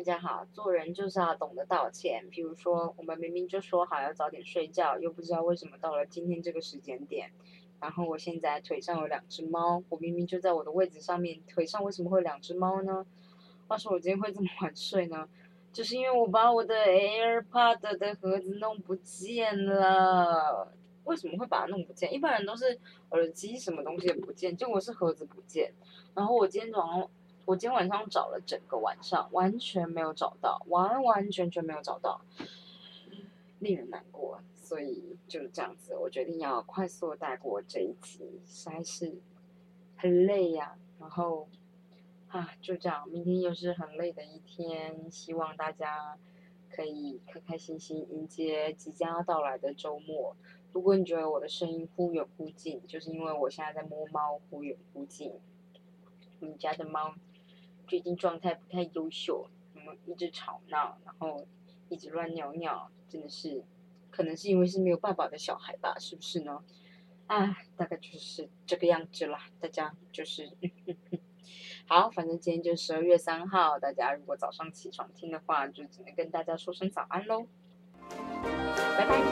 大家好，做人就是要懂得道歉。比如说，我们明明就说好要早点睡觉，又不知道为什么到了今天这个时间点。然后我现在腿上有两只猫，我明明就在我的位置上面，腿上为什么会两只猫呢？话说我今天会这么晚睡呢，就是因为我把我的 AirPod 的盒子弄不见了。为什么会把它弄不见？一般人都是耳机什么东西也不见，结果是盒子不见。然后我今天早上。我今天晚上找了整个晚上，完全没有找到，完完全全没有找到，令人难过。所以就是这样子，我决定要快速带过这一集，实在是很累呀。然后啊，就这样，明天又是很累的一天。希望大家可以开开心心迎接即将要到来的周末。如果你觉得我的声音忽远忽近，就是因为我现在在摸猫，忽远忽近。你家的猫？最近状态不太优秀，嗯，一直吵闹，然后一直乱尿尿，真的是，可能是因为是没有爸爸的小孩吧，是不是呢？啊，大概就是这个样子啦，大家就是，好，反正今天就十二月三号，大家如果早上起床听的话，就只能跟大家说声早安喽，拜拜。